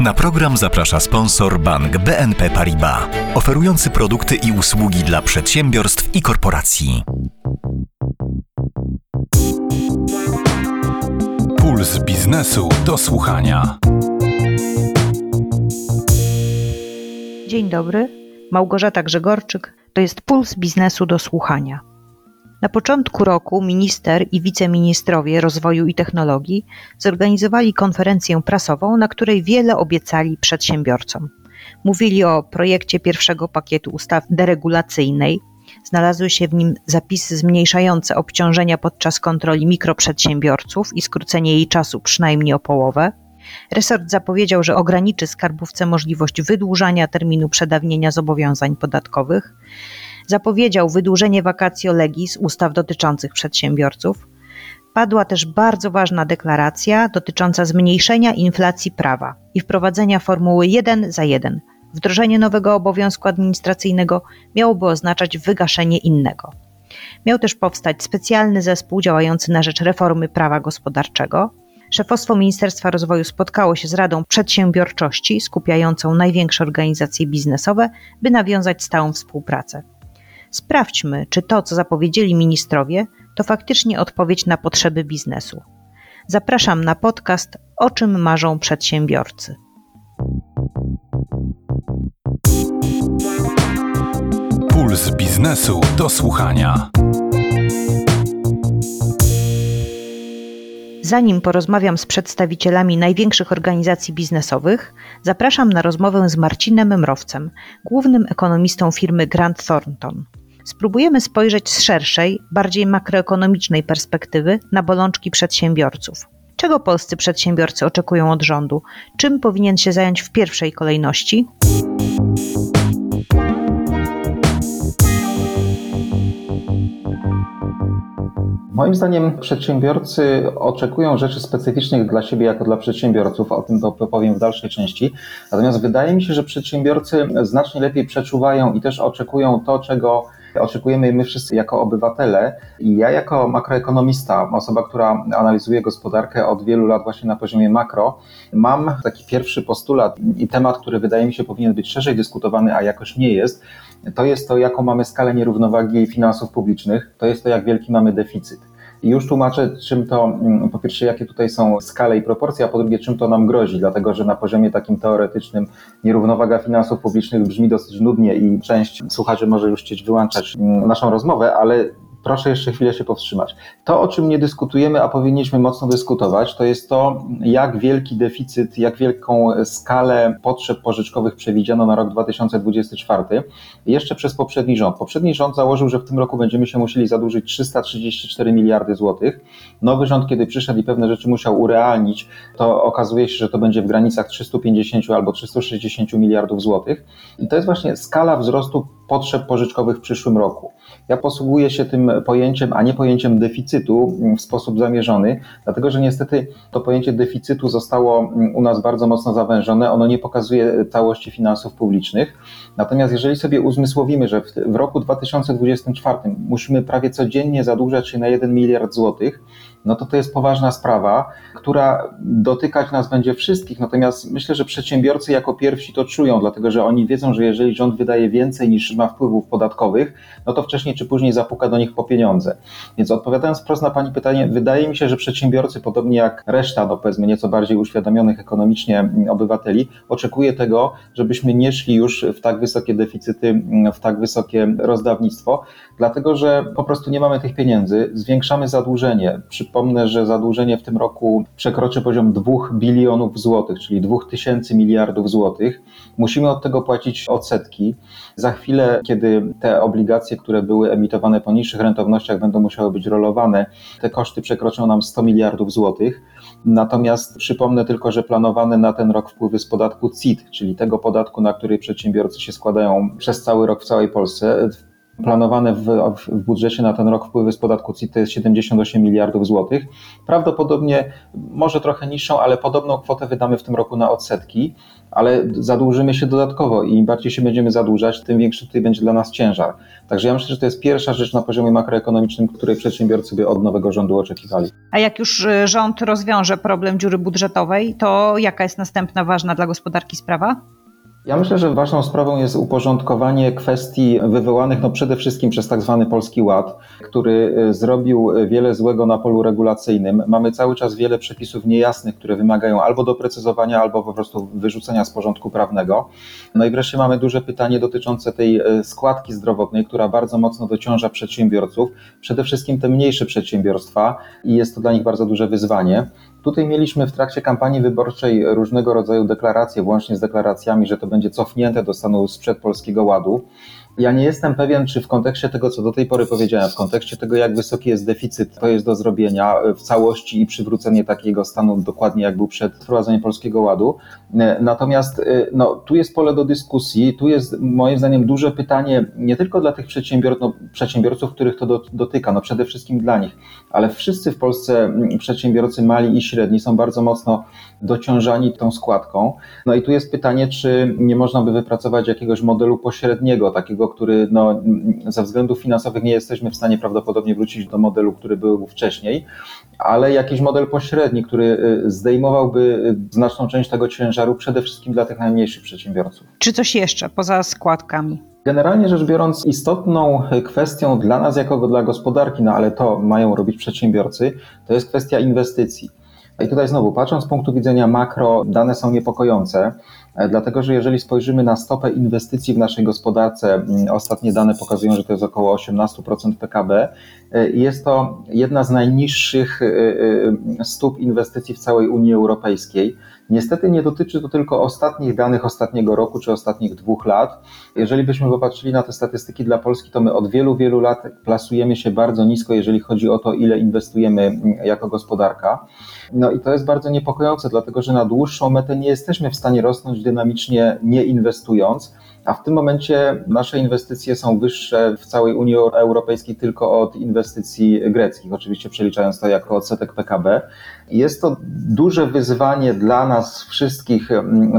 Na program zaprasza sponsor bank BNP Paribas, oferujący produkty i usługi dla przedsiębiorstw i korporacji. Puls biznesu do słuchania. Dzień dobry, Małgorzata Grzegorczyk. To jest Puls biznesu do słuchania. Na początku roku minister i wiceministrowie rozwoju i technologii zorganizowali konferencję prasową, na której wiele obiecali przedsiębiorcom. Mówili o projekcie pierwszego pakietu ustaw deregulacyjnej. Znalazły się w nim zapisy zmniejszające obciążenia podczas kontroli mikroprzedsiębiorców i skrócenie jej czasu przynajmniej o połowę. Resort zapowiedział, że ograniczy skarbówce możliwość wydłużania terminu przedawnienia zobowiązań podatkowych zapowiedział wydłużenie vacatio legis ustaw dotyczących przedsiębiorców. Padła też bardzo ważna deklaracja dotycząca zmniejszenia inflacji prawa i wprowadzenia formuły 1 za 1. Wdrożenie nowego obowiązku administracyjnego miałoby oznaczać wygaszenie innego. Miał też powstać specjalny zespół działający na rzecz reformy prawa gospodarczego. Szefostwo Ministerstwa Rozwoju spotkało się z Radą Przedsiębiorczości, skupiającą największe organizacje biznesowe, by nawiązać stałą współpracę. Sprawdźmy, czy to, co zapowiedzieli ministrowie, to faktycznie odpowiedź na potrzeby biznesu. Zapraszam na podcast O czym marzą przedsiębiorcy. Puls biznesu do słuchania. Zanim porozmawiam z przedstawicielami największych organizacji biznesowych, zapraszam na rozmowę z Marcinem Mrowcem, głównym ekonomistą firmy Grant Thornton. Spróbujemy spojrzeć z szerszej, bardziej makroekonomicznej perspektywy na bolączki przedsiębiorców. Czego polscy przedsiębiorcy oczekują od rządu? Czym powinien się zająć w pierwszej kolejności? Moim zdaniem przedsiębiorcy oczekują rzeczy specyficznych dla siebie jako dla przedsiębiorców, o tym powiem w dalszej części. Natomiast wydaje mi się, że przedsiębiorcy znacznie lepiej przeczuwają i też oczekują to, czego oczekujemy my wszyscy jako obywatele. I ja jako makroekonomista, osoba, która analizuje gospodarkę od wielu lat właśnie na poziomie makro, mam taki pierwszy postulat i temat, który wydaje mi się powinien być szerzej dyskutowany, a jakoś nie jest, to jest to, jaką mamy skalę nierównowagi finansów publicznych, to jest to, jak wielki mamy deficyt. I już tłumaczę, czym to, mm, po pierwsze, jakie tutaj są skale i proporcje, a po drugie, czym to nam grozi, dlatego że na poziomie takim teoretycznym nierównowaga finansów publicznych brzmi dosyć nudnie i część słuchaczy może już chcieć wyłączać mm, naszą rozmowę, ale proszę jeszcze chwilę się powstrzymać. To, o czym nie dyskutujemy, a powinniśmy mocno dyskutować, to jest to, jak wielki deficyt, jak wielką skalę potrzeb pożyczkowych przewidziano na rok 2024 jeszcze przez poprzedni rząd. Poprzedni rząd założył, że w tym roku będziemy się musieli zadłużyć 334 miliardy złotych. Nowy rząd, kiedy przyszedł i pewne rzeczy musiał urealnić, to okazuje się, że to będzie w granicach 350 albo 360 miliardów złotych. I to jest właśnie skala wzrostu potrzeb pożyczkowych w przyszłym roku. Ja posługuję się tym pojęciem, a nie pojęciem deficytu w sposób zamierzony, dlatego że niestety to pojęcie deficytu zostało u nas bardzo mocno zawężone. Ono nie pokazuje całości finansów publicznych. Natomiast jeżeli sobie uzmysłowimy, że w, roku 2024 musimy prawie codziennie zadłużać się na 1 miliard złotych, no to to jest poważna sprawa, która dotykać nas będzie wszystkich. Natomiast myślę, że przedsiębiorcy jako pierwsi to czują, dlatego że oni wiedzą, że jeżeli rząd wydaje więcej niż ma wpływów podatkowych, no to wcześniej czy później zapuka do nich po pieniądze. Więc odpowiadając wprost na Pani pytanie, wydaje mi się, że przedsiębiorcy, podobnie jak reszta, no powiedzmy nieco bardziej uświadomionych ekonomicznie obywateli, oczekuje tego, żebyśmy nie szli już w tak wysokie deficyty, w tak wysokie rozdawnictwo, dlatego że po prostu nie mamy tych pieniędzy, zwiększamy zadłużenie. Przypomnę, że zadłużenie w tym roku przekroczy poziom 2 bilionów złotych, czyli 2000 miliardów złotych. Musimy od tego płacić odsetki. Za chwilę, kiedy te obligacje, które były emitowane po niższych rentownościach, będą musiały być rolowane, te koszty przekroczą nam 100 miliardów złotych. Natomiast przypomnę tylko, że planowane na ten rok wpływy z podatku CIT, czyli tego podatku, na który przedsiębiorcy się składają przez cały rok w całej Polsce, planowane w, w budżecie na ten rok wpływy z podatku CIT to jest 78 miliardów złotych. Prawdopodobnie może trochę niższą, ale podobną kwotę wydamy w tym roku na odsetki, ale zadłużymy się dodatkowo i im bardziej się będziemy zadłużać, tym większy tutaj będzie dla nas ciężar. Także ja myślę, że to jest pierwsza rzecz na poziomie makroekonomicznym, której przedsiębiorcy by od nowego rządu oczekiwali. A jak już y, rząd rozwiąże problem dziury budżetowej, to jaka jest następna ważna dla gospodarki sprawa? Ja myślę, że ważną sprawą jest uporządkowanie kwestii wywołanych no przede wszystkim przez tak zwany Polski Ład, który y, zrobił wiele złego na polu regulacyjnym. Mamy cały czas wiele przepisów niejasnych, które wymagają albo doprecyzowania, albo po prostu wyrzucenia z porządku prawnego. No i wreszcie mamy duże pytanie dotyczące tej y, składki zdrowotnej, która bardzo mocno dociąża przedsiębiorców, przede wszystkim te mniejsze przedsiębiorstwa i jest to dla nich bardzo duże wyzwanie. Tutaj mieliśmy w trakcie kampanii wyborczej różnego rodzaju deklaracje, włącznie z deklaracjami, że to będzie cofnięte do stanu sprzed Polskiego Ładu. Ja nie jestem pewien, czy w kontekście tego, co do tej pory powiedziałem, w kontekście tego, jak wysoki jest deficyt, to jest do zrobienia w całości i przywrócenie takiego stanu dokładnie, jak był przed wprowadzeniem Polskiego Ładu. Natomiast no, tu jest pole do dyskusji, tu jest moim zdaniem duże pytanie nie tylko dla tych przedsiębior no, przedsiębiorców, których to do, dotyka, no przede wszystkim dla nich, ale wszyscy w Polsce przedsiębiorcy mali i średni są bardzo mocno dociążani tą składką. No i tu jest pytanie, czy nie można by wypracować jakiegoś modelu pośredniego, takiego, który no, ze względów finansowych nie jesteśmy w stanie prawdopodobnie wrócić do modelu, który był wcześniej, ale jakiś model pośredni, który zdejmowałby znaczną część tego ciężaru przede wszystkim dla tych najmniejszych przedsiębiorców. Czy coś jeszcze poza składkami? Generalnie rzecz biorąc, istotną kwestią dla nas, jako dla gospodarki, no ale to mają robić przedsiębiorcy, to jest kwestia inwestycji. I tutaj znowu, patrząc z punktu widzenia makro, dane są niepokojące, dlatego że jeżeli spojrzymy na stopę inwestycji w naszej gospodarce, ostatnie dane pokazują, że to jest około 18% PKB, jest to jedna z najniższych stóp inwestycji w całej Unii Europejskiej. Niestety nie dotyczy to tylko ostatnich danych ostatniego roku czy ostatnich dwóch lat. Jeżeli byśmy popatrzyli na te statystyki dla Polski, to my od wielu, wielu lat plasujemy się bardzo nisko, jeżeli chodzi o to, ile inwestujemy jako gospodarka. No i to jest bardzo niepokojące, dlatego że na dłuższą metę nie jesteśmy w stanie rosnąć dynamicznie, nie inwestując a w tym momencie nasze inwestycje są wyższe w całej Unii Europejskiej tylko od inwestycji greckich, oczywiście przeliczając to jako odsetek PKB. Jest to duże wyzwanie dla nas wszystkich,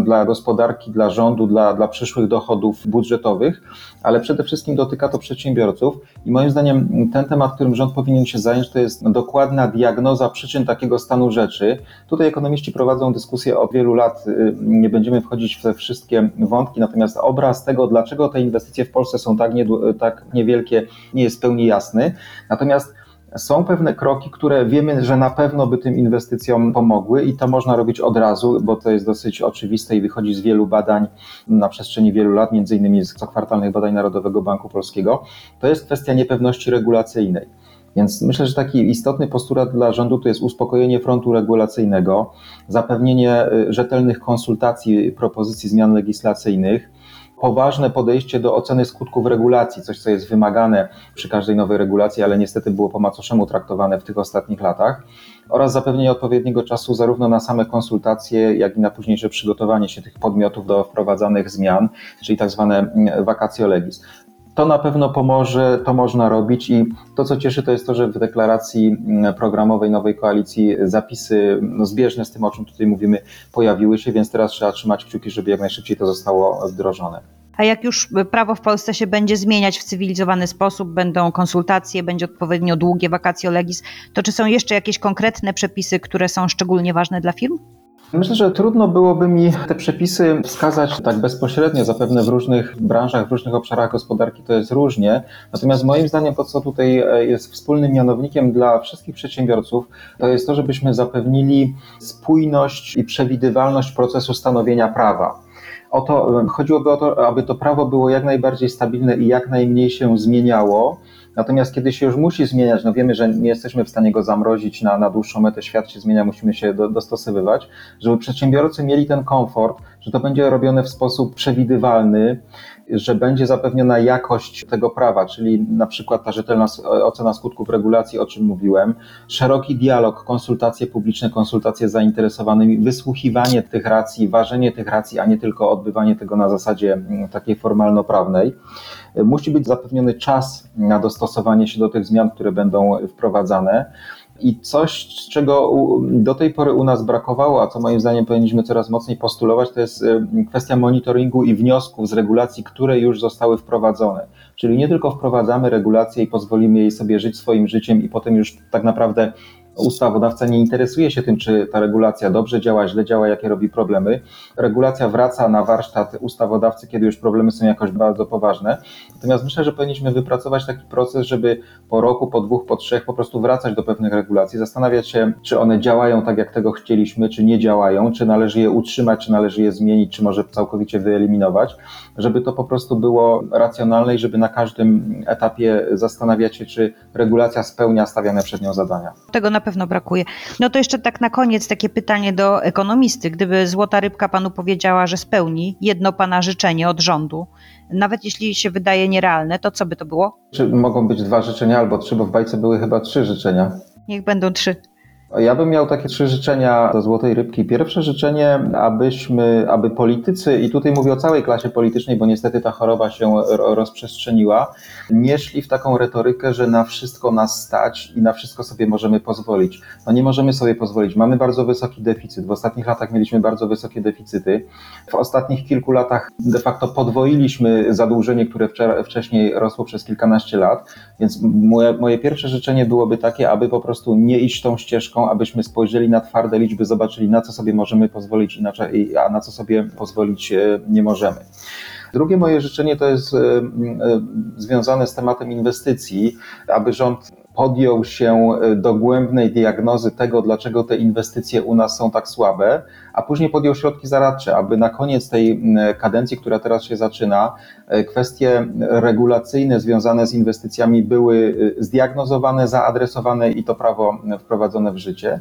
dla gospodarki, dla rządu, dla, dla przyszłych dochodów budżetowych, ale przede wszystkim dotyka to przedsiębiorców i moim zdaniem ten temat, którym rząd powinien się zająć, to jest dokładna diagnoza przyczyn takiego stanu rzeczy. Tutaj ekonomiści prowadzą dyskusję od wielu lat, nie będziemy wchodzić w te wszystkie wątki, natomiast obraz tego, dlaczego te inwestycje w Polsce są tak, nie, tak niewielkie, nie jest w pełni jasny. Natomiast są pewne kroki, które wiemy, że na pewno by tym inwestycjom pomogły i to można robić od razu, bo to jest dosyć oczywiste i wychodzi z wielu badań na przestrzeni wielu lat, między innymi z kwartalnych badań Narodowego Banku Polskiego. To jest kwestia niepewności regulacyjnej. Więc myślę, że taki istotny postulat dla rządu to jest uspokojenie frontu regulacyjnego, zapewnienie rzetelnych konsultacji propozycji zmian legislacyjnych, poważne podejście do oceny skutków regulacji, coś co jest wymagane przy każdej nowej regulacji, ale niestety było po macoszemu traktowane w tych ostatnich latach, oraz zapewnienie odpowiedniego czasu zarówno na same konsultacje, jak i na późniejsze przygotowanie się tych podmiotów do wprowadzanych zmian, czyli tak zwane vacatio legis. To na pewno pomoże, to można robić i to, co cieszy, to jest to, że w deklaracji programowej nowej koalicji zapisy no, zbieżne z tym, o czym tutaj mówimy, pojawiły się, więc teraz trzeba trzymać kciuki, żeby jak najszybciej to zostało wdrożone. A jak już prawo w Polsce się będzie zmieniać w cywilizowany sposób, będą konsultacje, będzie odpowiednio długie vacatio legis, to czy są jeszcze jakieś konkretne przepisy, które są szczególnie ważne dla firm? Myślę, że trudno byłoby mi te przepisy wskazać tak bezpośrednio, zapewne w różnych branżach, w różnych obszarach gospodarki to jest różnie. Natomiast moim zdaniem to, co tutaj jest wspólnym mianownikiem dla wszystkich przedsiębiorców, to jest to, żebyśmy zapewnili spójność i przewidywalność procesu stanowienia prawa. O to, chodziłoby o to, aby to prawo było jak najbardziej stabilne i jak najmniej się zmieniało. Natomiast kiedy się już musi zmieniać, no wiemy, że nie jesteśmy w stanie go zamrozić na, na dłuższą metę, świat się zmienia, musimy się do, dostosowywać, żeby przedsiębiorcy mieli ten komfort, że to będzie robione w sposób przewidywalny, że będzie zapewniona jakość tego prawa, czyli na przykład ta rzetelna ocena skutków regulacji, o czym mówiłem, szeroki dialog, konsultacje publiczne, konsultacje z zainteresowanymi, wysłuchiwanie tych racji, ważenie tych racji, a nie tylko odbywanie tego na zasadzie mm, takiej formalno-prawnej. Musi być zapewniony czas na dostosowanie się do tych zmian, które będą wprowadzane. I coś, czego do tej pory u nas brakowało, a co moim zdaniem powinniśmy coraz mocniej postulować, to jest kwestia monitoringu i wniosków z regulacji, które już zostały wprowadzone. Czyli nie tylko wprowadzamy regulacje i pozwolimy jej sobie żyć swoim życiem i potem już tak naprawdę ustawodawca nie interesuje się tym, czy ta regulacja dobrze działa, źle działa, jakie robi problemy. Regulacja wraca na warsztat ustawodawcy, kiedy już problemy są jakoś bardzo poważne. Natomiast myślę, że powinniśmy wypracować taki proces, żeby po roku, po dwóch, po trzech po prostu wracać do pewnych regulacji, zastanawiać się, czy one działają tak, jak tego chcieliśmy, czy nie działają, czy należy je utrzymać, czy należy je zmienić, czy może całkowicie wyeliminować, żeby to po prostu było racjonalne i żeby na każdym etapie zastanawiać się, czy regulacja spełnia stawiane przed nią zadania. Tego na pewno brakuje. No to jeszcze tak na koniec takie pytanie do ekonomisty. Gdyby złota rybka panu powiedziała, że spełni jedno pana życzenie od rządu, nawet jeśli się wydaje nierealne, to co by to było? Czy mogą być dwa życzenia albo trzy, bo w bajce były chyba trzy życzenia. Niech będą trzy. Ja bym miał takie trzy życzenia do Złotej Rybki. Pierwsze życzenie, abyśmy, aby politycy, i tutaj mówię o całej klasie politycznej, bo niestety ta choroba się rozprzestrzeniła, nie szli w taką retorykę, że na wszystko nas stać i na wszystko sobie możemy pozwolić. No nie możemy sobie pozwolić. Mamy bardzo wysoki deficyt. W ostatnich latach mieliśmy bardzo wysokie deficyty. W ostatnich kilku latach de facto podwoiliśmy zadłużenie, które wcześniej rosło przez kilkanaście lat. Więc moje, moje pierwsze życzenie byłoby takie, aby po prostu nie iść tą ścieżką, abyśmy spojrzeli na twarde liczby, zobaczyli na co sobie możemy pozwolić inaczej, a na co sobie pozwolić e, nie możemy. Drugie moje życzenie to jest e, e, związane z tematem inwestycji, aby rząd podjął się dogłębnej diagnozy tego, dlaczego te inwestycje u nas są tak słabe, a później podjął środki zaradcze, aby na koniec tej kadencji, która teraz się zaczyna, kwestie regulacyjne związane z inwestycjami były zdiagnozowane, zaadresowane i to prawo wprowadzone w życie.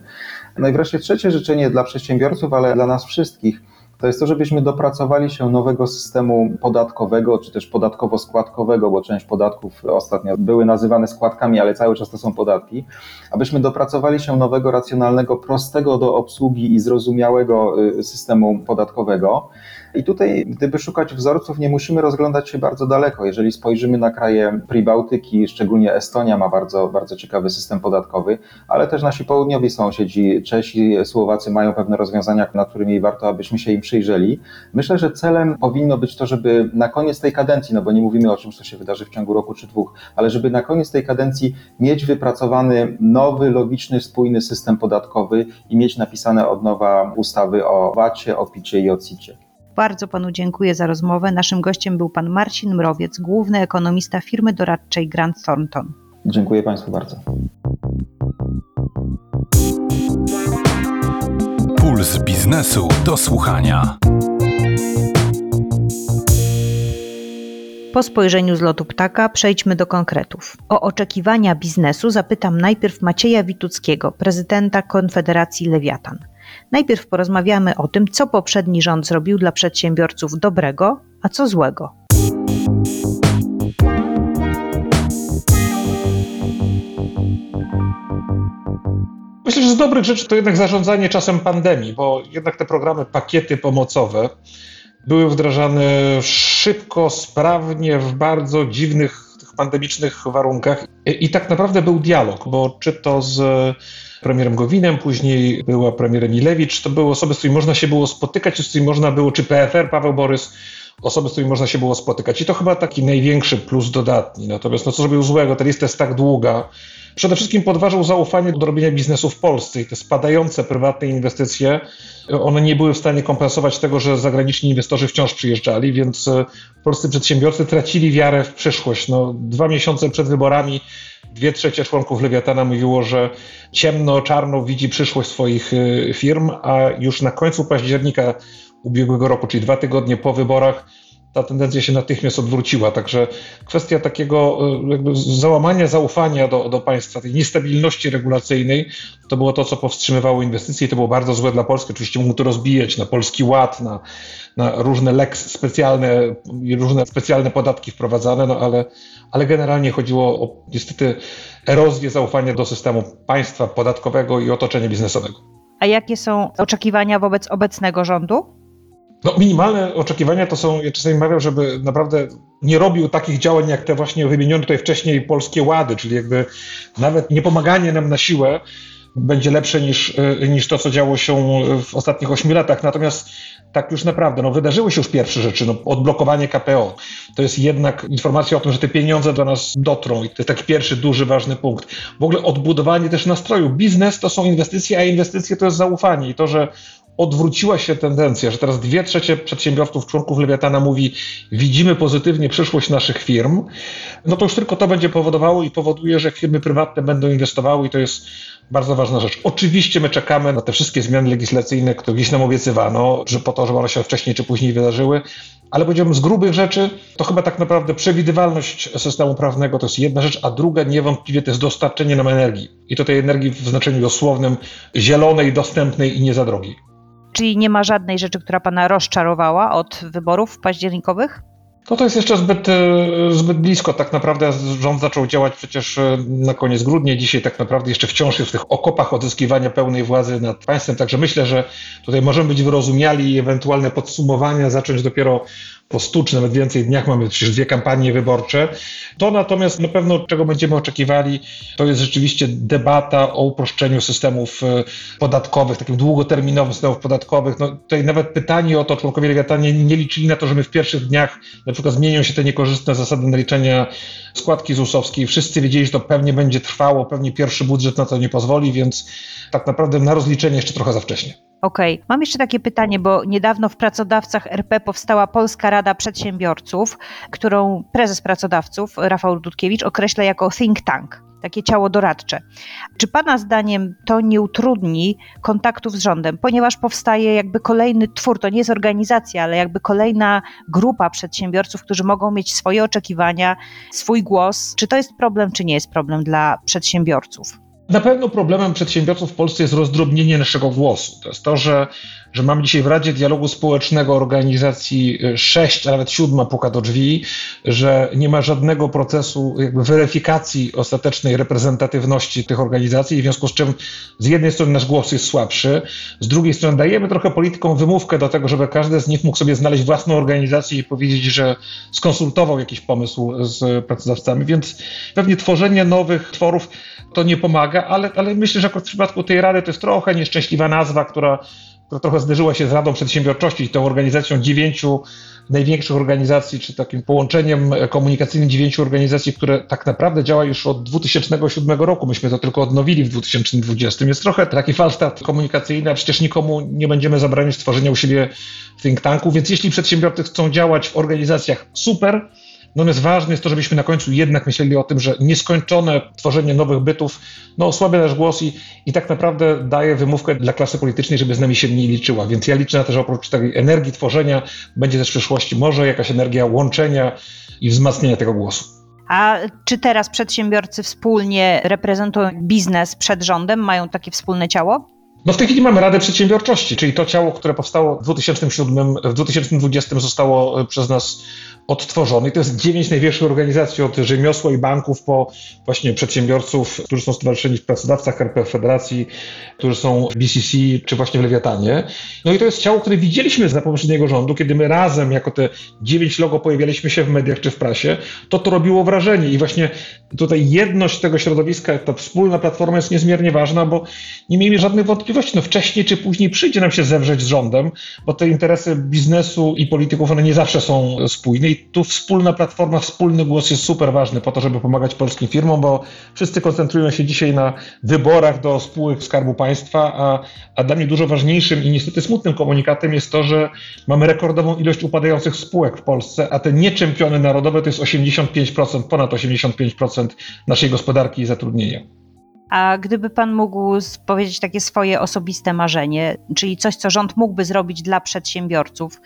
No i wreszcie trzecie życzenie dla przedsiębiorców, ale dla nas wszystkich to jest to, żebyśmy dopracowali się nowego systemu podatkowego, czy też podatkowo-składkowego, bo część podatków ostatnio były nazywane składkami, ale cały czas to są podatki, abyśmy dopracowali się nowego, racjonalnego, prostego do obsługi i zrozumiałego y, systemu podatkowego. I tutaj, gdyby szukać wzorców, nie musimy rozglądać się bardzo daleko. Jeżeli spojrzymy na kraje Pribałtyki, szczególnie Estonia ma bardzo, bardzo ciekawy system podatkowy, ale też nasi południowi sąsiedzi, Czesi, Słowacy mają pewne rozwiązania, nad którymi warto, abyśmy się im przyjrzeli. Myślę, że celem powinno być to, żeby na koniec tej kadencji, no bo nie mówimy o czymś, co się wydarzy w ciągu roku czy dwóch, ale żeby na koniec tej kadencji mieć wypracowany nowy, logiczny, spójny system podatkowy i mieć napisane od nowa ustawy o VAT-ie, o picie i o CIT-cie. Bardzo panu dziękuję za rozmowę. Naszym gościem był pan Marcin Mrowiec, główny ekonomista firmy doradczej Grant Thornton. Dziękuję państwu bardzo. Puls biznesu do słuchania. Po spojrzeniu z lotu ptaka przejdźmy do konkretów. O oczekiwania biznesu zapytam najpierw Macieja Wituckiego, prezydenta Konfederacji Lewiatan. Najpierw porozmawiamy o tym, co poprzedni rząd zrobił dla przedsiębiorców dobrego, a co złego. Myślę, że z dobrych rzeczy to jednak zarządzanie czasem pandemii, bo jednak te programy, pakiety pomocowe były wdrażane szybko, sprawnie, w bardzo dziwnych pandemicznych warunkach. I tak naprawdę był dialog, bo czy to z premierem Gowinem, później była premier Milewicz, to były osoby, z którymi można się było spotykać, z którymi można było, czy PFR, Paweł Borys, osoby, z którymi można się było spotykać. I to chyba taki największy plus dodatni. Natomiast no, co zrobił złego? Ta lista jest tak długa. Przede wszystkim podważył zaufanie do robienia biznesu w Polsce i te spadające prywatne inwestycje, one nie były w stanie kompensować tego, że zagraniczni inwestorzy wciąż przyjeżdżali, więc e, polscy przedsiębiorcy tracili wiarę w przyszłość. No, dwa miesiące przed wyborami dwie trzecie członków Lewiatana mówiło, że ciemno, czarno widzi przyszłość swoich e, firm, a już na końcu października ubiegłego roku, czyli dwa tygodnie po wyborach, ta tendencja się natychmiast odwróciła. Także kwestia takiego e, załamania zaufania do, do państwa, tej niestabilności regulacyjnej, to było to, co powstrzymywało inwestycje i to było bardzo złe dla Polski. Oczywiście mógł to rozbijać na polski ład, na, na różne leks specjalne i różne specjalne podatki wprowadzane, no ale, ale generalnie chodziło o niestety erozję zaufania do systemu państwa podatkowego i otoczenia biznesowego. A jakie są oczekiwania wobec obecnego rządu? No, minimalne oczekiwania to są, ja czasami mawiam, żeby naprawdę nie robił takich działań jak te właśnie wymienione tutaj wcześniej polskie łady, czyli jakby nawet nie pomaganie nam na siłę będzie lepsze niż, y, niż to, co działo się w ostatnich ośmiu latach. Natomiast tak już naprawdę, no wydarzyły się już pierwsze rzeczy, no odblokowanie KPO. To jest jednak informacja o tym, że te pieniądze do nas dotrą i to jest taki pierwszy duży, ważny punkt. W ogóle odbudowanie też nastroju. Biznes to są inwestycje, a inwestycje to jest zaufanie i to, że odwróciła się tendencja, że teraz dwie trzecie przedsiębiorców, członków Lewiatana mówi, widzimy pozytywnie przyszłość naszych firm, no to już tylko to będzie powodowało i powoduje, że firmy prywatne będą inwestowały i to jest bardzo ważna rzecz. Oczywiście my czekamy na te wszystkie zmiany legislacyjne, które gdzieś nam obiecywano, że po to, żeby one się wcześniej czy później wydarzyły, ale powiedziałbym z grubych rzeczy, to chyba tak naprawdę przewidywalność systemu prawnego to jest jedna rzecz, a druga niewątpliwie to jest dostarczenie nam energii. I to tej energii w znaczeniu dosłownym zielonej, dostępnej i nie za drogiej. Czyli nie ma żadnej rzeczy, która pana rozczarowała od wyborów październikowych? No to jest jeszcze zbyt, e, zbyt blisko. Tak naprawdę rząd zaczął działać przecież e, na koniec grudnia. Dzisiaj tak naprawdę jeszcze wciąż jest w tych okopach odzyskiwania pełnej władzy nad państwem. Także myślę, że tutaj możemy być wyrozumiali i ewentualne podsumowania zacząć dopiero po stu czy nawet więcej dniach, mamy przecież dwie kampanie wyborcze. To natomiast na pewno, czego będziemy oczekiwali, to jest rzeczywiście debata o uproszczeniu systemów e, podatkowych, takim długoterminowym systemów podatkowych. No, tutaj nawet pytanie o to, członkowie Lewiatana nie, nie liczyli na to, że my w pierwszych dniach na przykład zmienią się te niekorzystne zasady naliczenia składki ZUS-owskiej. Wszyscy wiedzieli, że to pewnie będzie trwało, pewnie pierwszy budżet na to nie pozwoli, więc tak naprawdę na rozliczenie jeszcze trochę za wcześnie. Okej, okay. mam jeszcze takie pytanie, bo niedawno w pracodawcach RP powstała Polska Rada Przedsiębiorców, którą prezes pracodawców Rafał Dudkiewicz określa jako think tank, takie ciało doradcze. Czy Pana zdaniem to nie utrudni kontaktów z rządem, ponieważ powstaje jakby kolejny twór, to nie jest organizacja, ale jakby kolejna grupa przedsiębiorców, którzy mogą mieć swoje oczekiwania, swój głos. Czy to jest problem, czy nie jest problem dla przedsiębiorców? Na pewno problemem przedsiębiorców w Polsce jest rozdrobnienie naszego głosu. To jest to, że, że mamy dzisiaj w Radzie Dialogu Społecznego organizacji sześć, a nawet siódma puka do drzwi, że nie ma żadnego procesu jakby weryfikacji ostatecznej reprezentatywności tych organizacji, w związku z czym z jednej strony nasz głos jest słabszy, z drugiej strony dajemy trochę politykom wymówkę do tego, żeby każdy z nich mógł sobie znaleźć własną organizację i powiedzieć, że skonsultował jakiś pomysł z pracodawcami, więc pewnie tworzenie nowych tworów to nie pomaga, ale, ale myślę, że w przypadku tej rady to jest trochę nieszczęśliwa nazwa, która, która trochę zderzyła się z Radą Przedsiębiorczości, tą organizacją dziewięciu największych organizacji, czy takim połączeniem komunikacyjnym dziewięciu organizacji, które tak naprawdę działa już od 2007 roku. Myśmy to tylko odnowili w 2020. Jest trochę taki falstart komunikacyjny, a przecież nikomu nie będziemy zabraniać stworzenia u siebie think tanku, więc jeśli przedsiębiorcy chcą działać w organizacjach, super, Natomiast ważne jest to, żebyśmy na końcu jednak myśleli o tym, że nieskończone tworzenie nowych bytów no, osłabia nasz głos i, i tak naprawdę daje wymówkę dla klasy politycznej, żeby z nami się mniej liczyła. Więc ja liczę na to, że oprócz tej energii tworzenia będzie też w przyszłości może jakaś energia łączenia i wzmacniania tego głosu. A czy teraz przedsiębiorcy wspólnie reprezentują biznes przed rządem, mają takie wspólne ciało? No w tej chwili mamy Radę Przedsiębiorczości, czyli to ciało, które powstało w 2007, w 2020 zostało przez nas odtworzony. To jest dziewięć największych organizacji od rzemiosła i banków po właśnie przedsiębiorców, którzy są stowarzyszeni w pracodawcach RP Federacji, którzy są w BCC czy właśnie w Lewiatanie. No i to jest ciało, które widzieliśmy za poprzedniego rządu, kiedy my razem jako te dziewięć logo pojawialiśmy się w mediach czy w prasie, to to robiło wrażenie i właśnie tutaj jedność tego środowiska, ta wspólna platforma jest niezmiernie ważna, bo nie miejmy żadnych wątpliwości, no wcześniej czy później przyjdzie nam się zewrzeć z rządem, bo te interesy biznesu i polityków, one nie zawsze są spójne i tu wspólna platforma, wspólny głos jest super ważny po to, żeby pomagać polskim firmom, bo wszyscy koncentrują się dzisiaj na wyborach do spółek Skarbu Państwa, a, a dla mnie dużo ważniejszym i niestety smutnym komunikatem jest to, że mamy rekordową ilość upadających spółek w Polsce, a te nieczempiony narodowe to jest 85%, ponad 85% naszej gospodarki i zatrudnienia. A gdyby pan mógł powiedzieć takie swoje osobiste marzenie, czyli coś, co rząd mógłby zrobić dla przedsiębiorców,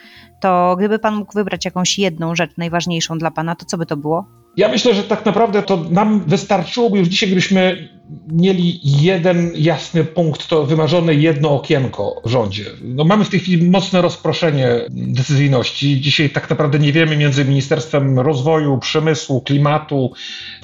to gdyby pan mógł wybrać jakąś jedną rzecz najważniejszą dla pana, to co by to było? Ja myślę, że tak naprawdę to nam wystarczyłoby już dzisiaj, gdybyśmy mieli jeden jasny punkt, to wymarzone jedno okienko w rządzie. No mamy w tej chwili mocne rozproszenie decyzyjności. Dzisiaj tak naprawdę nie wiemy między Ministerstwem Rozwoju, Przemysłu, Klimatu,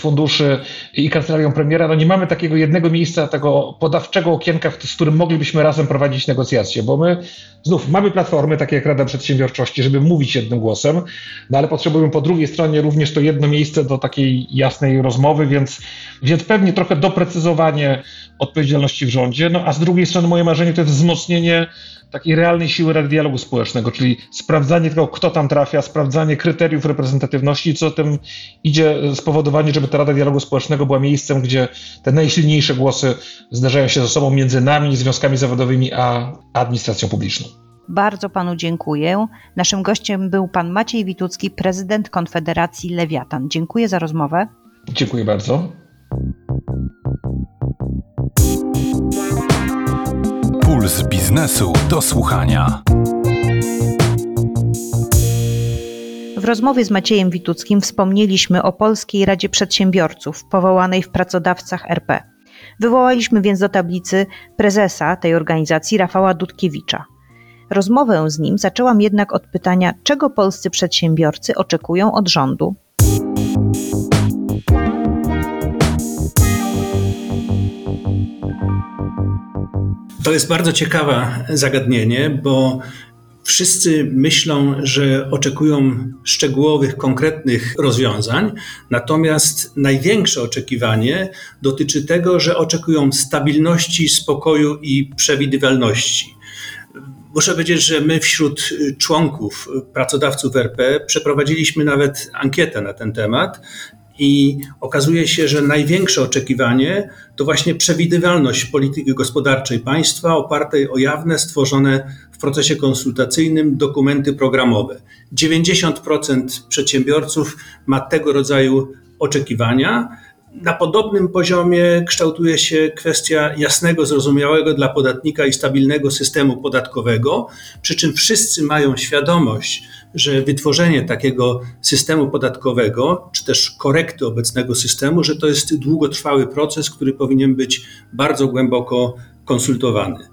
Funduszy i Kancelarią Premiera, no nie mamy takiego jednego miejsca, tego podawczego okienka, z którym moglibyśmy razem prowadzić negocjacje, bo my znów mamy platformy, takie jak Rada Przedsiębiorczości, żeby mówić jednym głosem, no ale potrzebujemy po drugiej stronie również to jedno miejsce do takiej jasnej rozmowy, więc, więc pewnie trochę doprecyzowanie odpowiedzialności w rządzie, no a z drugiej strony moje marzenie to jest wzmocnienie takiej realnej siły Rady Dialogu Społecznego, czyli sprawdzanie tego, kto tam trafia, sprawdzanie kryteriów reprezentatywności, co tym idzie spowodowanie, żeby ta Rada Dialogu Społecznego była miejscem, gdzie te najsilniejsze głosy zdarzają się ze sobą między nami, związkami zawodowymi, a administracją publiczną. Bardzo panu dziękuję. Naszym gościem był pan Maciej Witucki, prezydent Konfederacji Lewiatan. Dziękuję za rozmowę. Dziękuję bardzo. Puls biznesu do słuchania. W rozmowie z Maciejem Wituckim wspomnieliśmy o Polskiej Radzie Przedsiębiorców, powołanej w pracodawcach RP. Wywołaliśmy więc do tablicy prezesa tej organizacji Rafała Dudkiewicza. Rozmowę z nim zaczęłam jednak od pytania, czego polscy przedsiębiorcy oczekują od rządu. To jest bardzo ciekawe zagadnienie, bo wszyscy myślą, że oczekują szczegółowych, konkretnych rozwiązań, natomiast największe oczekiwanie dotyczy tego, że oczekują stabilności, spokoju i przewidywalności. Muszę powiedzieć, że my wśród członków pracodawców RP przeprowadziliśmy nawet ankietę na ten temat i okazuje się, że największe oczekiwanie to właśnie przewidywalność polityki gospodarczej państwa opartej o jawne, stworzone w procesie konsultacyjnym dokumenty programowe. 90% przedsiębiorców ma tego rodzaju oczekiwania. Na podobnym poziomie kształtuje się kwestia jasnego, zrozumiałego dla podatnika i stabilnego systemu podatkowego, przy czym wszyscy mają świadomość, że wytworzenie takiego systemu podatkowego, czy też korekty obecnego systemu, że to jest długotrwały proces, który powinien być bardzo głęboko konsultowany.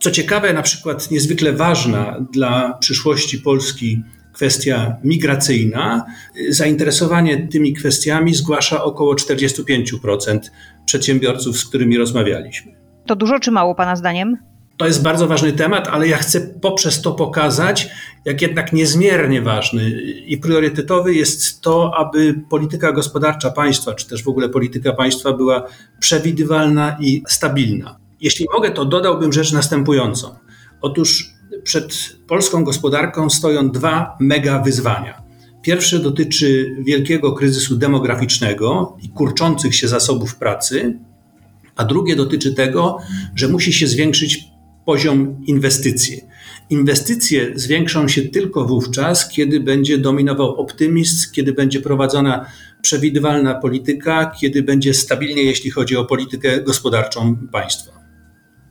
Co ciekawe, na przykład niezwykle ważna dla przyszłości Polski kwestia migracyjna, zainteresowanie tymi kwestiami zgłasza około 45% przedsiębiorców, z którymi rozmawialiśmy. To dużo czy mało Pana zdaniem? To jest bardzo ważny temat, ale ja chcę poprzez to pokazać, jak jednak niezmiernie ważny i priorytetowy jest to, aby polityka gospodarcza państwa, czy też w ogóle polityka państwa była przewidywalna i stabilna. Jeśli mogę, to dodałbym rzecz następującą. Otóż przed polską gospodarką stoją dwa mega wyzwania. Pierwsze dotyczy wielkiego kryzysu demograficznego i kurczących się zasobów pracy, a drugie dotyczy tego, że musi się zwiększyć poziom inwestycji. Inwestycje zwiększą się tylko wówczas, kiedy będzie dominował optymizm, kiedy będzie prowadzona przewidywalna polityka, kiedy będzie stabilnie, jeśli chodzi o politykę gospodarczą państwa.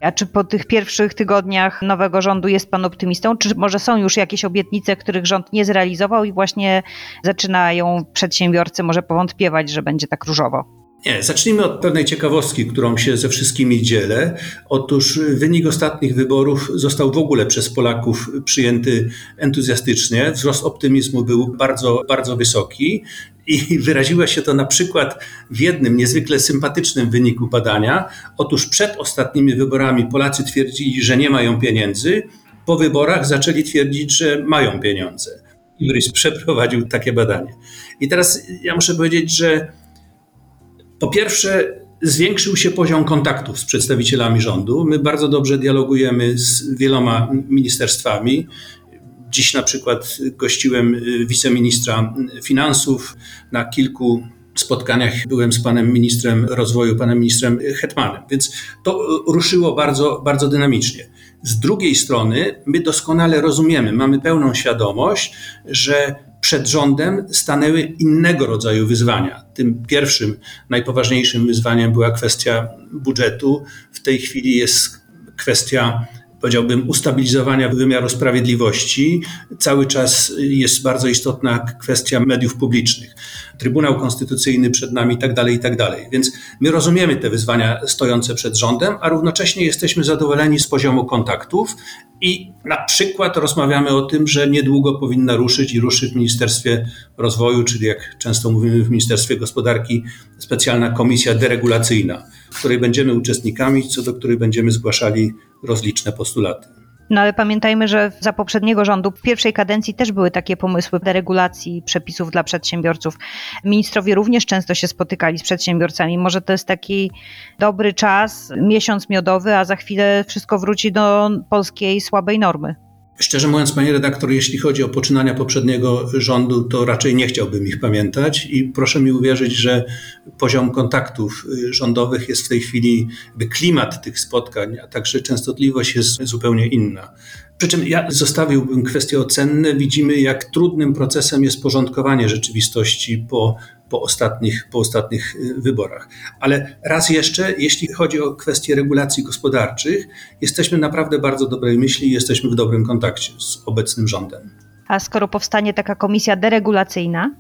A czy po tych pierwszych tygodniach nowego rządu jest Pan optymistą? Czy może są już jakieś obietnice, których rząd nie zrealizował i właśnie zaczynają przedsiębiorcy może powątpiewać, że będzie tak różowo? Nie, zacznijmy od pewnej ciekawostki, którą się ze wszystkimi dzielę. Otóż wynik ostatnich wyborów został w ogóle przez Polaków przyjęty entuzjastycznie. Wzrost optymizmu był bardzo, bardzo wysoki. I wyraziło się to na przykład w jednym niezwykle sympatycznym wyniku badania. Otóż przed ostatnimi wyborami Polacy twierdzili, że nie mają pieniędzy, po wyborach zaczęli twierdzić, że mają pieniądze. Ibrys przeprowadził takie badanie. I teraz ja muszę powiedzieć, że po pierwsze, zwiększył się poziom kontaktów z przedstawicielami rządu. My bardzo dobrze dialogujemy z wieloma ministerstwami. Dziś na przykład gościłem wiceministra finansów na kilku spotkaniach. Byłem z panem ministrem rozwoju, panem ministrem Hetmanem, więc to ruszyło bardzo, bardzo dynamicznie. Z drugiej strony, my doskonale rozumiemy, mamy pełną świadomość, że przed rządem stanęły innego rodzaju wyzwania. Tym pierwszym, najpoważniejszym wyzwaniem była kwestia budżetu. W tej chwili jest kwestia powiedziałbym, ustabilizowania wymiaru sprawiedliwości. Cały czas jest bardzo istotna kwestia mediów publicznych. Trybunał Konstytucyjny przed nami i tak dalej, i tak dalej. Więc my rozumiemy te wyzwania stojące przed rządem, a równocześnie jesteśmy zadowoleni z poziomu kontaktów i na przykład rozmawiamy o tym, że niedługo powinna ruszyć i ruszy w Ministerstwie Rozwoju, czyli jak często mówimy w Ministerstwie Gospodarki, specjalna komisja deregulacyjna, w której będziemy uczestnikami, co do której będziemy zgłaszali rozliczne postulaty. No ale pamiętajmy, że za poprzedniego rządu w pierwszej kadencji też były takie pomysły deregulacji przepisów dla przedsiębiorców. Ministrowie również często się spotykali z przedsiębiorcami. Może to jest taki dobry czas, miesiąc miodowy, a za chwilę wszystko wróci do polskiej słabej normy. Szczerze mówiąc, panie redaktor, jeśli chodzi o poczynania poprzedniego rządu, to raczej nie chciałbym ich pamiętać i proszę mi uwierzyć, że poziom kontaktów y, rządowych jest w tej chwili, klimat tych spotkań, a także częstotliwość jest zupełnie inna. Przy czym ja zostawiłbym kwestie ocenne. Widzimy, jak trudnym procesem jest porządkowanie rzeczywistości po po ostatnich, po ostatnich y, wyborach. Ale raz jeszcze, jeśli chodzi o kwestie regulacji gospodarczych, jesteśmy naprawdę bardzo dobrej myśli i jesteśmy w dobrym kontakcie z obecnym rządem. A skoro powstanie taka komisja deregulacyjna,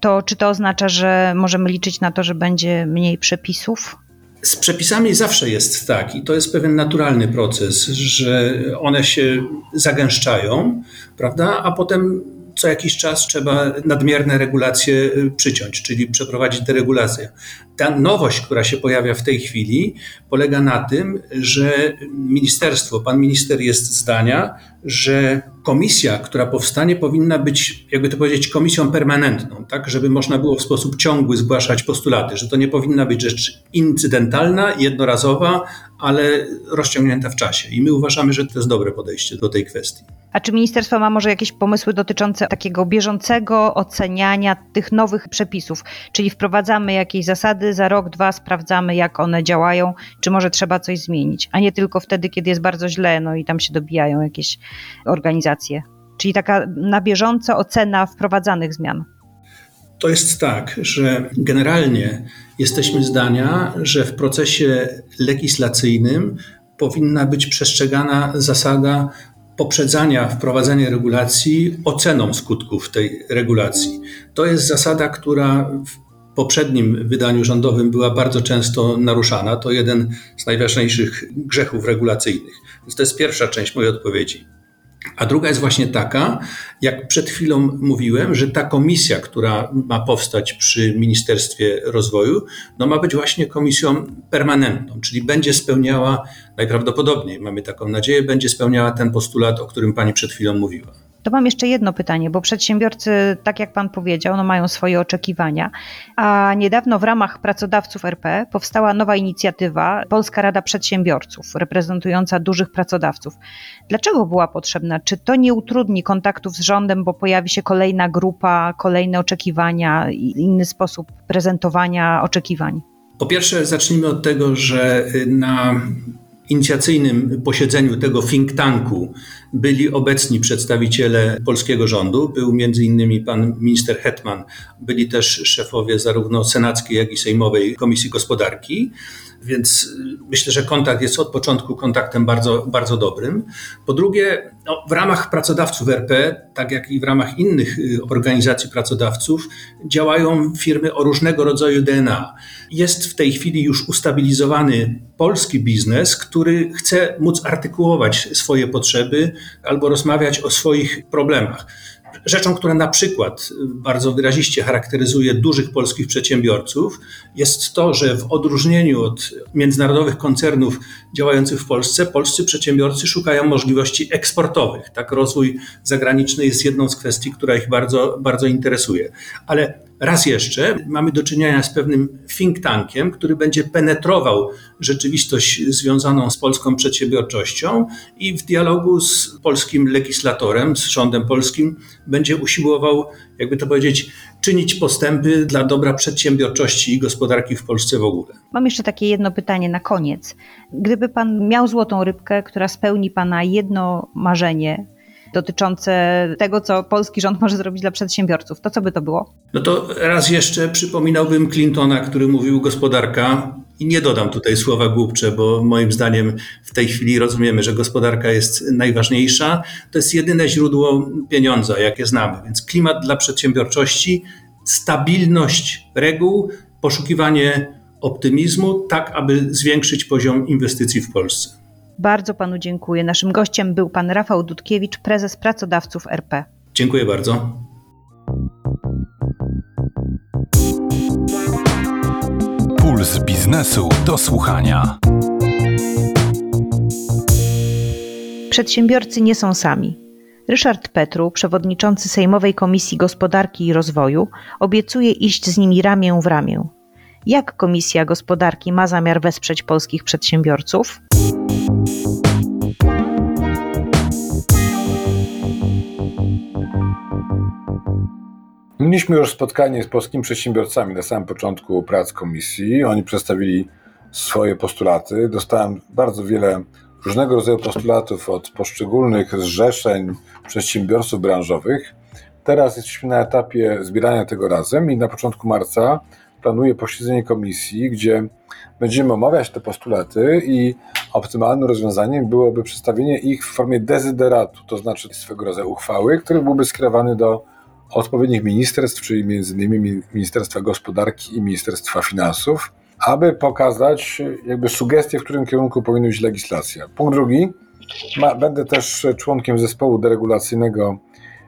to czy to oznacza, że możemy liczyć na to, że będzie mniej przepisów? Z przepisami zawsze jest tak, i to jest pewien naturalny proces, że one się zagęszczają, prawda? A potem co jakiś czas trzeba nadmierne regulacje y, przyciąć, czyli przeprowadzić deregulację. Ta nowość, która się pojawia w tej chwili, polega na tym, że ministerstwo, pan minister jest zdania, że komisja, która powstanie, powinna być, jakby to powiedzieć, komisją permanentną, tak, żeby można było w sposób ciągły zgłaszać postulaty, że to nie powinna być rzecz incydentalna, jednorazowa, ale rozciągnięta w czasie. I my uważamy, że to jest dobre podejście do tej kwestii. A czy ministerstwo ma może jakieś pomysły dotyczące takiego bieżącego oceniania tych nowych przepisów? Czyli wprowadzamy jakieś zasady, za rok, dwa sprawdzamy, jak one działają, czy może trzeba coś zmienić, a nie tylko wtedy, kiedy jest bardzo źle, no i tam się dobijają jakieś organizacje. Czyli taka na bieżąco ocena wprowadzanych zmian. To jest tak, że generalnie jesteśmy zdania, że w procesie legislacyjnym powinna być przestrzegana zasada poprzedzania wprowadzenia regulacji oceną skutków tej regulacji. To jest zasada, która w poprzednim wydaniu rządowym była bardzo często naruszana. To jeden z najważniejszych grzechów regulacyjnych. Więc to jest pierwsza część mojej odpowiedzi. A druga jest właśnie taka, jak przed chwilą mówiłem, że ta komisja, która ma powstać przy Ministerstwie Rozwoju, no ma być właśnie komisją permanentną, czyli będzie spełniała, najprawdopodobniej mamy taką nadzieję, będzie spełniała ten postulat, o którym pani przed chwilą mówiła. To mam jeszcze jedno pytanie, bo przedsiębiorcy, tak jak Pan powiedział, no mają swoje oczekiwania, a niedawno w ramach pracodawców RP powstała nowa inicjatywa Polska Rada Przedsiębiorców, reprezentująca dużych pracodawców. Dlaczego była potrzebna? Czy to nie utrudni kontaktów z rządem, bo pojawi się kolejna grupa, kolejne oczekiwania i inny sposób prezentowania oczekiwań? Po pierwsze, zacznijmy od tego, że na inicjacyjnym posiedzeniu tego think tanku byli obecni przedstawiciele polskiego rządu. Był między innymi pan minister Hetman, byli też szefowie zarówno senackiej, jak i sejmowej Komisji Gospodarki. Więc myślę, że kontakt jest od początku kontaktem bardzo, bardzo dobrym. Po drugie, no, w ramach pracodawców RP, tak jak i w ramach innych y, organizacji pracodawców, działają firmy o różnego rodzaju DNA. Jest w tej chwili już ustabilizowany polski biznes, który chce móc artykułować swoje potrzeby albo rozmawiać o swoich problemach. Rzeczą, która na przykład bardzo wyraziście charakteryzuje dużych polskich przedsiębiorców, jest to, że w odróżnieniu od międzynarodowych koncernów działających w Polsce, polscy przedsiębiorcy szukają możliwości eksportowych. Tak, rozwój zagraniczny jest jedną z kwestii, która ich bardzo, bardzo interesuje. Ale raz jeszcze mamy do czynienia z pewnym think tankiem, który będzie penetrował rzeczywistość związaną z polską przedsiębiorczością i w dialogu z polskim legislatorem, z rządem polskim, będzie usiłował, jakby to powiedzieć, czynić postępy dla dobra przedsiębiorczości i gospodarki w Polsce w ogóle. Mam jeszcze takie jedno pytanie na koniec. Gdyby pan miał złotą rybkę, która spełni pana jedno marzenie, dotyczące tego, co polski rząd może zrobić dla przedsiębiorców. To co by to było? No to raz jeszcze przypominałbym Clintona, który mówił gospodarka i nie dodam tutaj słowa głupcze, bo moim zdaniem w tej chwili rozumiemy, że gospodarka jest najważniejsza. To jest jedyne źródło pieniądza, jakie znamy. Więc klimat dla przedsiębiorczości, stabilność reguł, poszukiwanie optymizmu, tak aby zwiększyć poziom inwestycji w Polsce. Bardzo panu dziękuję. Naszym gościem był pan Rafał Dudkiewicz, prezes pracodawców RP. Dziękuję bardzo. Puls biznesu do słuchania. Przedsiębiorcy nie są sami. Ryszard Petru, przewodniczący Sejmowej Komisji Gospodarki i Rozwoju, obiecuje iść z nimi ramię w ramię. Jak Komisja Gospodarki ma zamiar wesprzeć polskich przedsiębiorców? Mieliśmy już spotkanie z polskimi przedsiębiorcami na samym początku prac komisji. Oni przedstawili swoje postulaty. Dostałem bardzo wiele różnego rodzaju postulatów od poszczególnych zrzeszeń przedsiębiorców branżowych. Teraz jesteśmy na etapie zbierania tego razem i na początku marca planuję posiedzenie komisji, gdzie będziemy omawiać te postulaty i optymalnym rozwiązaniem byłoby przedstawienie ich w formie dezyderatu, to znaczy swego rodzaju uchwały, który byłby skierowany do odpowiednich ministerstw, czyli między innymi Ministerstwa Gospodarki i Ministerstwa Finansów, aby pokazać jakby sugestie, w którym kierunku powinna być legislacja. Punkt drugi, ma, będę też członkiem zespołu deregulacyjnego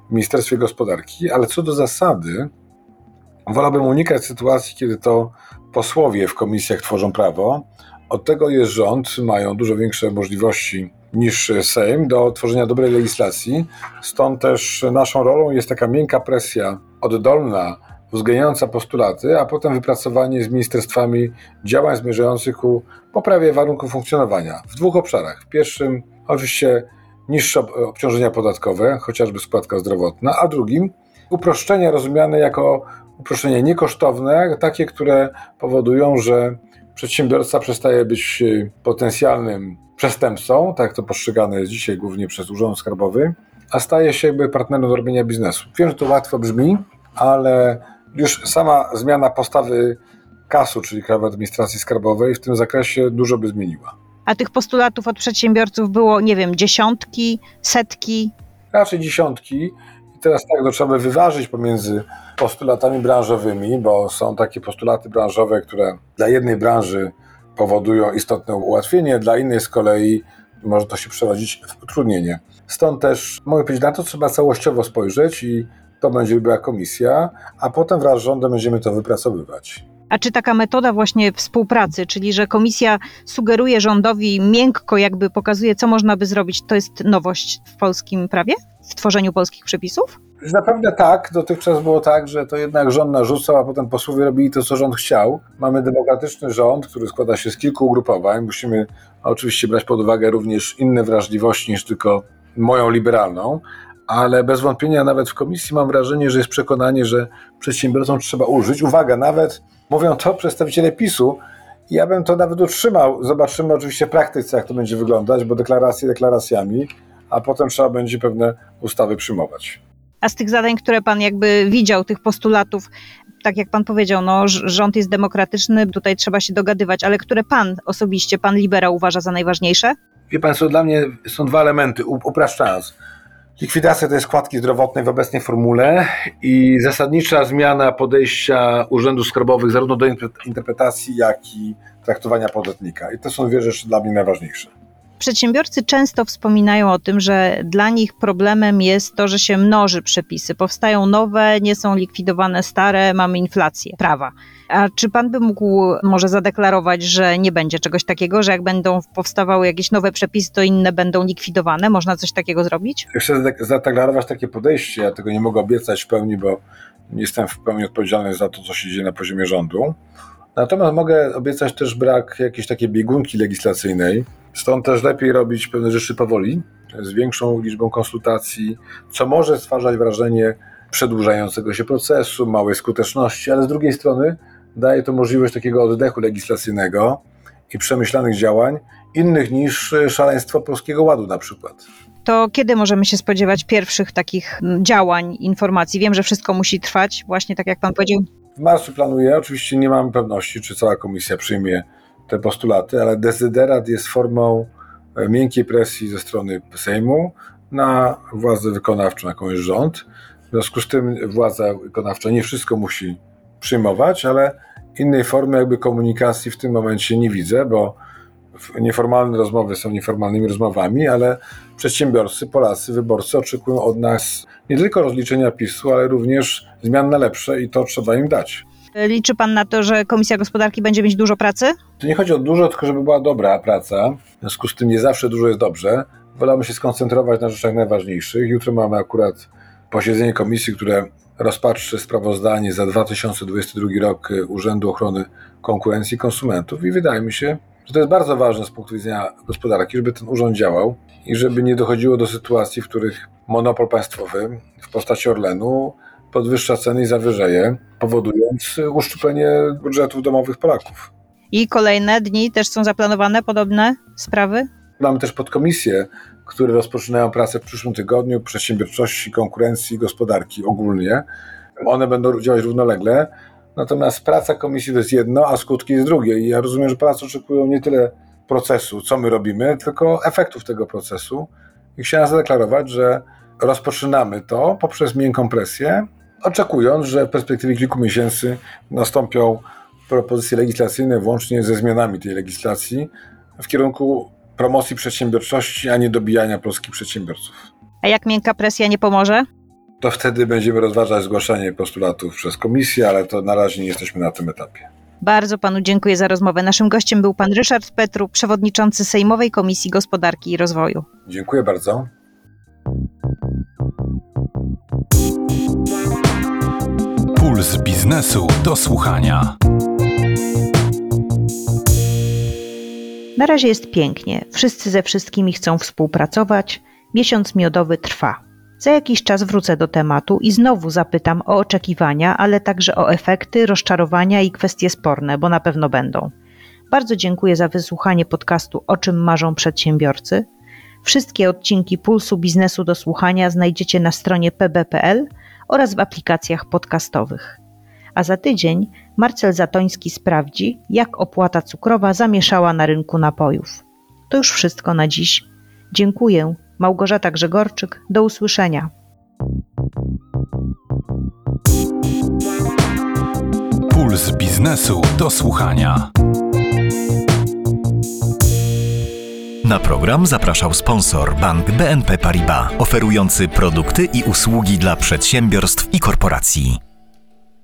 w Ministerstwie Gospodarki, ale co do zasady wolałbym unikać sytuacji, kiedy to posłowie w komisjach tworzą prawo. Od tego jest rząd, mają dużo większe możliwości niż Sejm do tworzenia dobrej legislacji. Stąd też naszą rolą jest taka miękka presja oddolna, uwzględniająca postulaty, a potem wypracowanie z ministerstwami działań zmierzających ku poprawie warunków funkcjonowania w dwóch obszarach. W pierwszym, oczywiście, niższe obciążenia podatkowe, chociażby składka zdrowotna, a drugim uproszczenia rozumiane jako uproszczenia niekosztowne, takie, które powodują, że przedsiębiorca przestaje być potencjalnym przestępcą, tak to postrzegane jest dzisiaj głównie przez Urząd Skarbowy, a staje się jakby partnerem do robienia biznesu. Wiem, że to łatwo brzmi, ale już sama zmiana postawy KAS-u, czyli Krajowej Administracji Skarbowej, w tym zakresie dużo by zmieniła. A tych postulatów od przedsiębiorców było, nie wiem, dziesiątki, setki? Raczej dziesiątki. I teraz tak, to trzeba by wyważyć pomiędzy postulatami branżowymi, bo są takie postulaty branżowe, które dla jednej branży powodują istotne ułatwienie, dla innej z kolei może to się przerodzić w utrudnienie. Stąd też, mogę powiedzieć, na to trzeba całościowo spojrzeć i to będzie robiła komisja, a potem wraz z rządem będziemy to wypracowywać. A czy taka metoda właśnie współpracy, czyli że komisja sugeruje rządowi miękko, jakby pokazuje, co można by zrobić, to jest nowość w polskim prawie? W tworzeniu polskich przepisów? Zapewne tak. Dotychczas było tak, że to jednak rząd narzucał, a potem posłowie robili to, co rząd chciał. Mamy demokratyczny rząd, który składa się z kilku ugrupowań. Musimy oczywiście brać pod uwagę również inne wrażliwości niż tylko moją liberalną, ale bez wątpienia nawet w komisji mam wrażenie, że jest przekonanie, że przedsiębiorcom trzeba użyć. Uwaga, nawet mówią to przedstawiciele PiSu. Ja bym to nawet utrzymał. Zobaczymy oczywiście w praktyce, jak to będzie wyglądać, bo deklaracje deklaracjami, a potem trzeba będzie pewne ustawy przyjmować. A z tych zadań, które pan jakby widział, tych postulatów, tak jak pan powiedział, no, rząd jest demokratyczny, tutaj trzeba się dogadywać, ale które pan osobiście, pan liberał uważa za najważniejsze? Wie państwo, dla mnie są dwa elementy, upraszczając. Likwidacja tej składki zdrowotnej w obecnej formule i zasadnicza zmiana podejścia urzędów skarbowych zarówno do interpretacji, jak i traktowania podatnika. I to są dwie rzeczy dla mnie najważniejsze. Przedsiębiorcy często wspominają o tym, że dla nich problemem jest to, że się mnoży przepisy. Powstają nowe, nie są likwidowane stare, mamy inflację prawa. A czy pan by mógł może zadeklarować, że nie będzie czegoś takiego, że jak będą powstawały jakieś nowe przepisy, to inne będą likwidowane? Można coś takiego zrobić? Chcę zadeklarować takie podejście. Ja tego nie mogę obiecać w pełni, bo nie jestem w pełni odpowiedzialny za to, co się dzieje na poziomie rządu. Natomiast mogę obiecać też brak jakiejś takiej biegunki legislacyjnej. Stąd też lepiej robić pewne rzeczy powoli, z większą liczbą konsultacji, co może stwarzać wrażenie przedłużającego się procesu, małej skuteczności, ale z drugiej strony daje to możliwość takiego oddechu legislacyjnego i przemyślanych działań, innych niż szaleństwo Polskiego Ładu na przykład. to kiedy możemy się spodziewać pierwszych takich mm, działań, informacji? Wiem, że wszystko musi trwać, właśnie tak jak pan powiedział. W marcu planuję, oczywiście nie mam pewności, czy cała komisja przyjmie te postulaty, ale dezyderat jest formą e, miękkiej presji ze strony Sejmu na władzę wykonawczą, jaką jest rząd. W związku z tym władza wykonawcza nie wszystko musi przyjmować, ale innej formy jakby komunikacji w tym momencie nie widzę, bo nieformalne rozmowy są nieformalnymi rozmowami, ale przedsiębiorcy, Polacy, wyborcy oczekują od nas nie tylko rozliczenia PiSu, ale również zmian na lepsze i to trzeba im dać. Liczy pan na to, że Komisja Gospodarki będzie mieć dużo pracy? To nie chodzi o dużo, tylko żeby była dobra praca. W związku z tym nie zawsze dużo jest dobrze. Wolamy się skoncentrować na rzeczach najważniejszych. Jutro mamy akurat posiedzenie komisji, które rozpatrzy sprawozdanie za 2022 rok Urzędu Ochrony Konkurencji i Konsumentów i wydaje mi się, że to jest bardzo ważne z punktu widzenia gospodarki, żeby ten urząd działał i żeby nie dochodziło do sytuacji, w których monopol państwowy w postaci Orlenu podwyższa ceny i zawyżeje, powodując uszczuplenie budżetów domowych Polaków. I kolejne dni też są zaplanowane podobne sprawy? Mamy też podkomisje, które rozpoczynają pracę w przyszłym tygodniu przedsiębiorczości, konkurencji i gospodarki ogólnie. One będą działać równolegle. Natomiast praca komisji to jest jedno, a skutki jest drugie. I ja rozumiem, że Polacy oczekują nie tyle procesu, co my robimy, tylko efektów tego procesu. I chciałem zadeklarować, że rozpoczynamy to poprzez miękką presję, oczekując, że w perspektywie kilku miesięcy nastąpią propozycje legislacyjne, włącznie ze zmianami tej legislacji w kierunku promocji przedsiębiorczości, a nie dobijania polskich przedsiębiorców. A jak miękka presja nie pomoże? To wtedy będziemy rozważać zgłaszanie postulatów przez komisję, ale to na razie nie jesteśmy na tym etapie. Bardzo panu dziękuję za rozmowę. Naszym gościem był pan Ryszard Petru, przewodniczący Sejmowej Komisji Gospodarki i Rozwoju. Dziękuję bardzo. Puls biznesu do słuchania. Na razie jest pięknie. Wszyscy ze wszystkimi chcą współpracować. Miesiąc miodowy trwa. Za jakiś czas wrócę do tematu i znowu zapytam o oczekiwania, ale także o efekty, rozczarowania i kwestie sporne, bo na pewno będą. Bardzo dziękuję za wysłuchanie podcastu O czym marzą przedsiębiorcy. Wszystkie odcinki Pulsu Biznesu do słuchania znajdziecie na stronie pb.pl oraz w aplikacjach podcastowych. A za tydzień Marcel Zatoński sprawdzi, jak opłata cukrowa zamieszała na rynku napojów. To już wszystko na dziś. Dziękuję. Małgorzata Grzegorczyk. Do usłyszenia. Puls biznesu do słuchania. Na program zapraszał sponsor bank BNP Paribas, oferujący produkty i usługi dla przedsiębiorstw i korporacji.